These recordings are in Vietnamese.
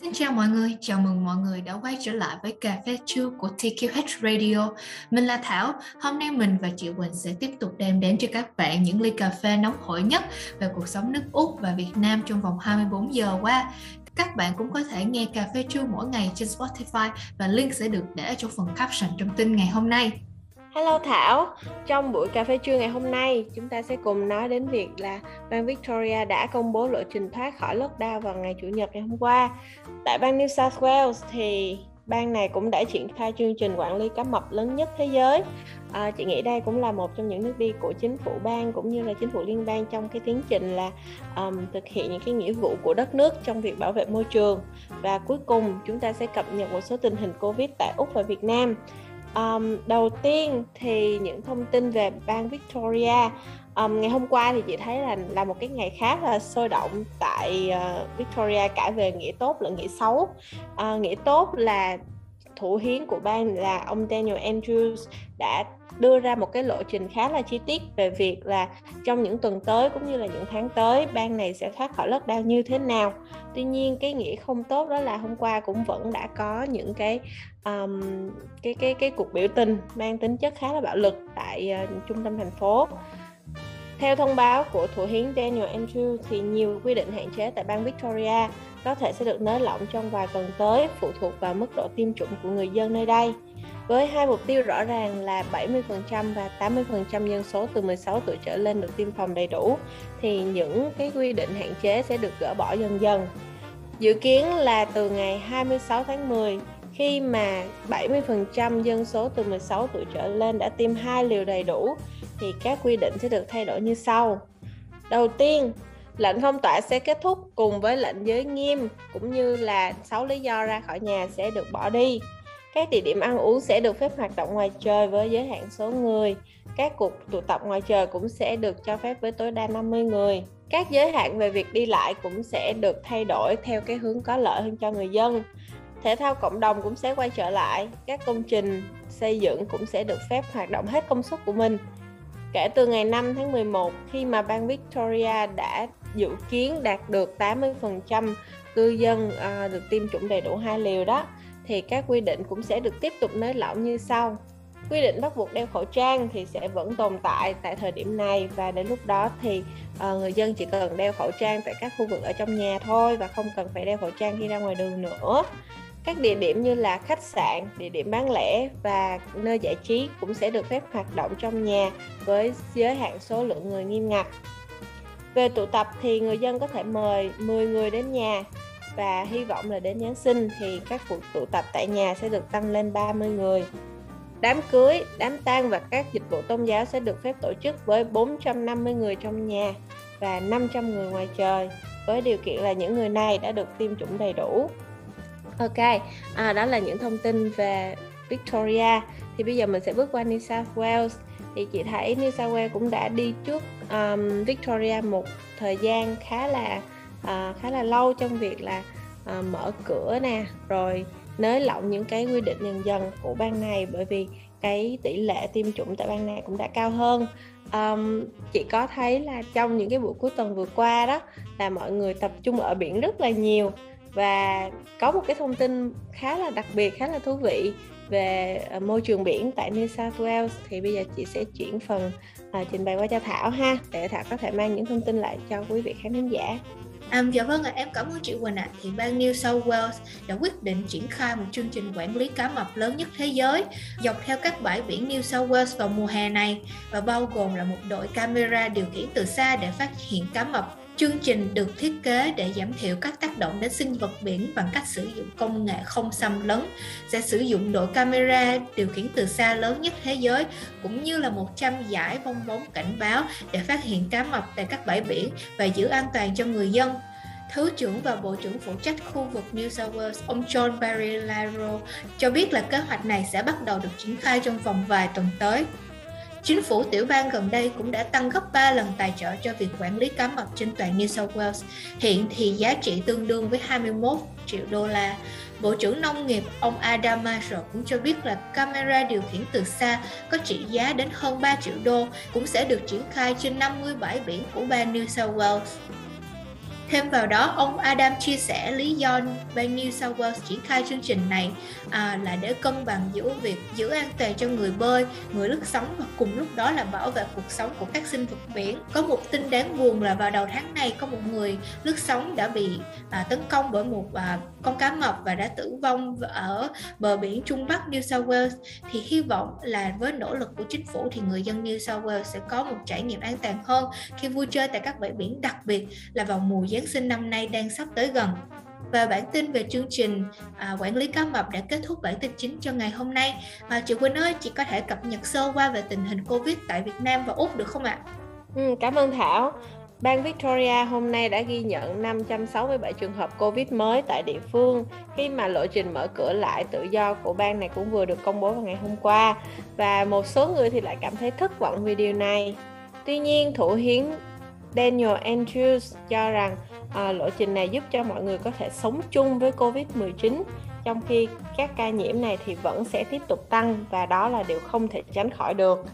Xin chào mọi người, chào mừng mọi người đã quay trở lại với cà phê trưa của TQH Radio. Mình là Thảo, hôm nay mình và chị Quỳnh sẽ tiếp tục đem đến cho các bạn những ly cà phê nóng hổi nhất về cuộc sống nước Úc và Việt Nam trong vòng 24 giờ qua. Các bạn cũng có thể nghe cà phê trưa mỗi ngày trên Spotify và link sẽ được để trong phần caption trong tin ngày hôm nay. Hello Thảo, trong buổi cà phê trưa ngày hôm nay, chúng ta sẽ cùng nói đến việc là bang Victoria đã công bố lộ trình thoát khỏi lockdown vào ngày Chủ nhật ngày hôm qua. Tại bang New South Wales thì bang này cũng đã triển khai chương trình quản lý cá mập lớn nhất thế giới. À, chị nghĩ đây cũng là một trong những nước đi của chính phủ bang cũng như là chính phủ liên bang trong cái tiến trình là um, thực hiện những cái nghĩa vụ của đất nước trong việc bảo vệ môi trường. Và cuối cùng chúng ta sẽ cập nhật một số tình hình Covid tại Úc và Việt Nam. Um, đầu tiên thì những thông tin về bang Victoria. Um, ngày hôm qua thì chị thấy là là một cái ngày khá là sôi động tại uh, Victoria cả về nghĩa tốt lẫn nghĩa xấu. Uh, nghĩa tốt là thủ hiến của bang là ông Daniel Andrews đã đưa ra một cái lộ trình khá là chi tiết về việc là trong những tuần tới cũng như là những tháng tới bang này sẽ thoát khỏi lockdown như thế nào tuy nhiên cái nghĩa không tốt đó là hôm qua cũng vẫn đã có những cái um, cái cái cái cuộc biểu tình mang tính chất khá là bạo lực tại uh, trung tâm thành phố theo thông báo của thủ hiến Daniel Andrew thì nhiều quy định hạn chế tại bang Victoria có thể sẽ được nới lỏng trong vài tuần tới phụ thuộc vào mức độ tiêm chủng của người dân nơi đây. Với hai mục tiêu rõ ràng là 70% và 80% dân số từ 16 tuổi trở lên được tiêm phòng đầy đủ thì những cái quy định hạn chế sẽ được gỡ bỏ dần dần. Dự kiến là từ ngày 26 tháng 10 khi mà 70% dân số từ 16 tuổi trở lên đã tiêm hai liều đầy đủ thì các quy định sẽ được thay đổi như sau. Đầu tiên, lệnh phong tỏa sẽ kết thúc cùng với lệnh giới nghiêm cũng như là 6 lý do ra khỏi nhà sẽ được bỏ đi. Các địa điểm ăn uống sẽ được phép hoạt động ngoài trời với giới hạn số người. Các cuộc tụ tập ngoài trời cũng sẽ được cho phép với tối đa 50 người. Các giới hạn về việc đi lại cũng sẽ được thay đổi theo cái hướng có lợi hơn cho người dân. Thể thao cộng đồng cũng sẽ quay trở lại, các công trình xây dựng cũng sẽ được phép hoạt động hết công suất của mình. Kể từ ngày 5 tháng 11 khi mà bang Victoria đã dự kiến đạt được 80% cư dân ờ, được tiêm chủng đầy đủ hai liều đó thì các quy định cũng sẽ được tiếp tục nới lỏng như sau. Quy định bắt buộc đeo khẩu trang thì sẽ vẫn tồn tại tại thời điểm này và đến lúc đó thì uh, người dân chỉ cần đeo khẩu trang tại các khu vực ở trong nhà thôi và không cần phải đeo khẩu trang khi ra ngoài đường nữa. Các địa điểm như là khách sạn, địa điểm bán lẻ và nơi giải trí cũng sẽ được phép hoạt động trong nhà với giới hạn số lượng người nghiêm ngặt. Về tụ tập thì người dân có thể mời 10 người đến nhà và hy vọng là đến Giáng sinh thì các cuộc tụ tập tại nhà sẽ được tăng lên 30 người. Đám cưới, đám tang và các dịch vụ tôn giáo sẽ được phép tổ chức với 450 người trong nhà và 500 người ngoài trời với điều kiện là những người này đã được tiêm chủng đầy đủ. Ok, à, đó là những thông tin về Victoria. Thì bây giờ mình sẽ bước qua New South Wales. Thì chị thấy New South Wales cũng đã đi trước um, Victoria một thời gian khá là uh, khá là lâu trong việc là uh, mở cửa nè, rồi nới lỏng những cái quy định dần dần của bang này bởi vì cái tỷ lệ tiêm chủng tại bang này cũng đã cao hơn um, chị có thấy là trong những cái buổi cuối tuần vừa qua đó là mọi người tập trung ở biển rất là nhiều và có một cái thông tin khá là đặc biệt khá là thú vị về à, môi trường biển tại New South Wales thì bây giờ chị sẽ chuyển phần uh, trình bày qua cho Thảo ha để Thảo có thể mang những thông tin lại cho quý vị khán thính giả. À, dạ vâng ạ, em cảm ơn chị Quỳnh ạ. À. Thì bang New South Wales đã quyết định triển khai một chương trình quản lý cá mập lớn nhất thế giới dọc theo các bãi biển New South Wales vào mùa hè này và bao gồm là một đội camera điều khiển từ xa để phát hiện cá mập Chương trình được thiết kế để giảm thiểu các tác động đến sinh vật biển bằng cách sử dụng công nghệ không xâm lấn, sẽ sử dụng đội camera điều khiển từ xa lớn nhất thế giới, cũng như là 100 giải bong bóng cảnh báo để phát hiện cá mập tại các bãi biển và giữ an toàn cho người dân. Thứ trưởng và Bộ trưởng phụ trách khu vực New South Wales, ông John Barry Laro, cho biết là kế hoạch này sẽ bắt đầu được triển khai trong vòng vài tuần tới. Chính phủ tiểu bang gần đây cũng đã tăng gấp 3 lần tài trợ cho việc quản lý cá mập trên toàn New South Wales. Hiện thì giá trị tương đương với 21 triệu đô la. Bộ trưởng Nông nghiệp ông Adam Marshall cũng cho biết là camera điều khiển từ xa có trị giá đến hơn 3 triệu đô cũng sẽ được triển khai trên 50 bãi biển của bang New South Wales. Thêm vào đó, ông Adam chia sẻ lý do bang New South Wales triển khai chương trình này à, là để cân bằng giữa việc giữ an toàn cho người bơi, người lướt sóng và cùng lúc đó là bảo vệ cuộc sống của các sinh vật biển. Có một tin đáng buồn là vào đầu tháng này có một người lướt sóng đã bị à, tấn công bởi một à, con cá mập và đã tử vong ở bờ biển Trung Bắc New South Wales. Thì hy vọng là với nỗ lực của chính phủ thì người dân New South Wales sẽ có một trải nghiệm an toàn hơn khi vui chơi tại các bãi biển đặc biệt là vào mùa Giáng sinh năm nay đang sắp tới gần. Và bản tin về chương trình à, quản lý cá mập đã kết thúc bản tin chính cho ngày hôm nay. À, chị Quỳnh ơi, chị có thể cập nhật sơ qua về tình hình Covid tại Việt Nam và Úc được không ạ? Ừ, cảm ơn Thảo. Bang Victoria hôm nay đã ghi nhận 567 trường hợp Covid mới tại địa phương khi mà lộ trình mở cửa lại tự do của bang này cũng vừa được công bố vào ngày hôm qua và một số người thì lại cảm thấy thất vọng vì điều này. Tuy nhiên, thủ hiến Daniel Andrews cho rằng à, lộ trình này giúp cho mọi người có thể sống chung với Covid-19 trong khi các ca nhiễm này thì vẫn sẽ tiếp tục tăng và đó là điều không thể tránh khỏi được.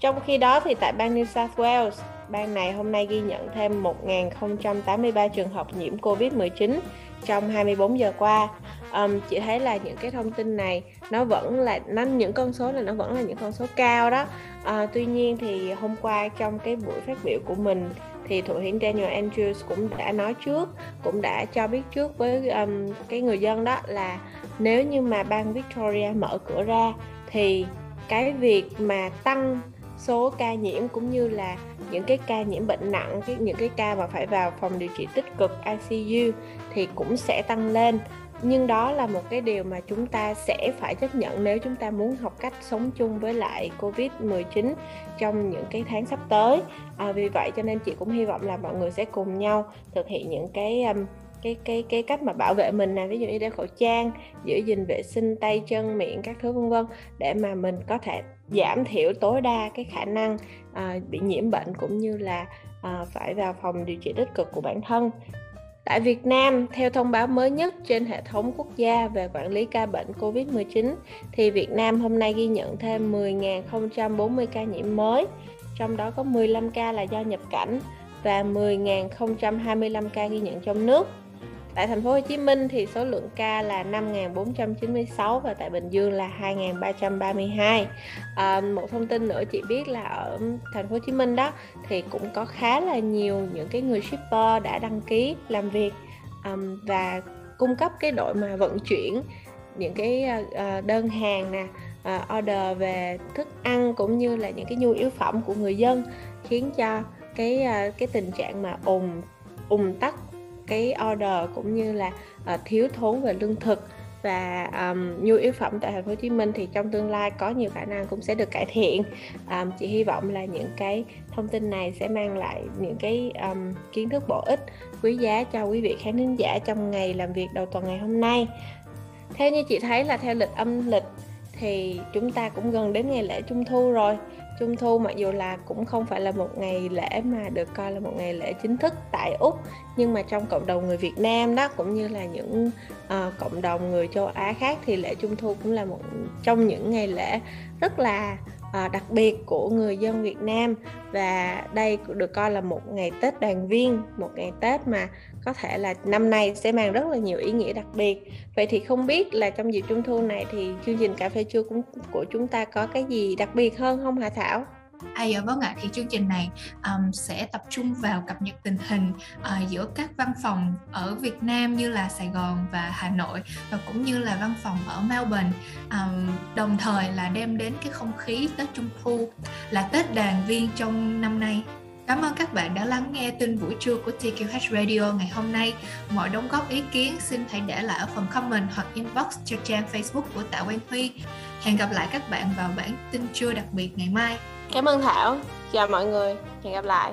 Trong khi đó thì tại bang New South Wales, bang này hôm nay ghi nhận thêm 1.083 trường hợp nhiễm Covid-19 trong 24 giờ qua. Um, chị thấy là những cái thông tin này nó vẫn là nó những con số này nó vẫn là những con số cao đó. À, tuy nhiên thì hôm qua trong cái buổi phát biểu của mình thì thủ hiến Daniel Andrews cũng đã nói trước cũng đã cho biết trước với um, cái người dân đó là nếu như mà bang Victoria mở cửa ra thì cái việc mà tăng số ca nhiễm cũng như là những cái ca nhiễm bệnh nặng cái những cái ca mà phải vào phòng điều trị tích cực ICU thì cũng sẽ tăng lên nhưng đó là một cái điều mà chúng ta sẽ phải chấp nhận nếu chúng ta muốn học cách sống chung với lại covid 19 trong những cái tháng sắp tới. À, vì vậy cho nên chị cũng hy vọng là mọi người sẽ cùng nhau thực hiện những cái um, cái cái cái cách mà bảo vệ mình nè ví dụ như đeo khẩu trang giữ gìn vệ sinh tay chân miệng các thứ vân vân để mà mình có thể giảm thiểu tối đa cái khả năng uh, bị nhiễm bệnh cũng như là uh, phải vào phòng điều trị tích cực của bản thân. Tại Việt Nam, theo thông báo mới nhất trên hệ thống quốc gia về quản lý ca bệnh COVID-19, thì Việt Nam hôm nay ghi nhận thêm 10.040 ca nhiễm mới, trong đó có 15 ca là do nhập cảnh và 10.025 ca ghi nhận trong nước. Tại thành phố Hồ Chí Minh thì số lượng ca là 5.496 và tại Bình Dương là 2.332. À, một thông tin nữa chị biết là ở thành phố Hồ Chí Minh đó thì cũng có khá là nhiều những cái người shipper đã đăng ký làm việc um, và cung cấp cái đội mà vận chuyển những cái uh, đơn hàng nè uh, order về thức ăn cũng như là những cái nhu yếu phẩm của người dân khiến cho cái uh, cái tình trạng mà ùn ùn tắc cái order cũng như là uh, thiếu thốn về lương thực và um, nhu yếu phẩm tại thành phố Hồ Chí Minh thì trong tương lai có nhiều khả năng cũng sẽ được cải thiện. Um, chị hy vọng là những cái thông tin này sẽ mang lại những cái um, kiến thức bổ ích quý giá cho quý vị khán thính giả trong ngày làm việc đầu tuần ngày hôm nay. Theo như chị thấy là theo lịch âm lịch thì chúng ta cũng gần đến ngày lễ Trung thu rồi. Trung thu mặc dù là cũng không phải là một ngày lễ mà được coi là một ngày lễ chính thức tại Úc nhưng mà trong cộng đồng người Việt Nam đó cũng như là những uh, cộng đồng người châu Á khác thì lễ Trung thu cũng là một trong những ngày lễ rất là uh, đặc biệt của người dân Việt Nam và đây được coi là một ngày Tết đoàn viên, một ngày Tết mà có thể là năm nay sẽ mang rất là nhiều ý nghĩa đặc biệt. Vậy thì không biết là trong dịp Trung thu này thì chương trình cà phê trưa cũng của chúng ta có cái gì đặc biệt hơn không hả Thảo? À dạ vâng ạ, thì chương trình này um, sẽ tập trung vào cập nhật tình hình uh, giữa các văn phòng ở Việt Nam như là Sài Gòn và Hà Nội và cũng như là văn phòng ở Melbourne um, đồng thời là đem đến cái không khí Tết Trung Thu là Tết đoàn viên trong năm nay Cảm ơn các bạn đã lắng nghe tin buổi trưa của TQH Radio ngày hôm nay. Mọi đóng góp ý kiến xin hãy để lại ở phần comment hoặc inbox cho trang Facebook của Tạ Quang Huy. Hẹn gặp lại các bạn vào bản tin trưa đặc biệt ngày mai. Cảm ơn Thảo. Chào mọi người. Hẹn gặp lại.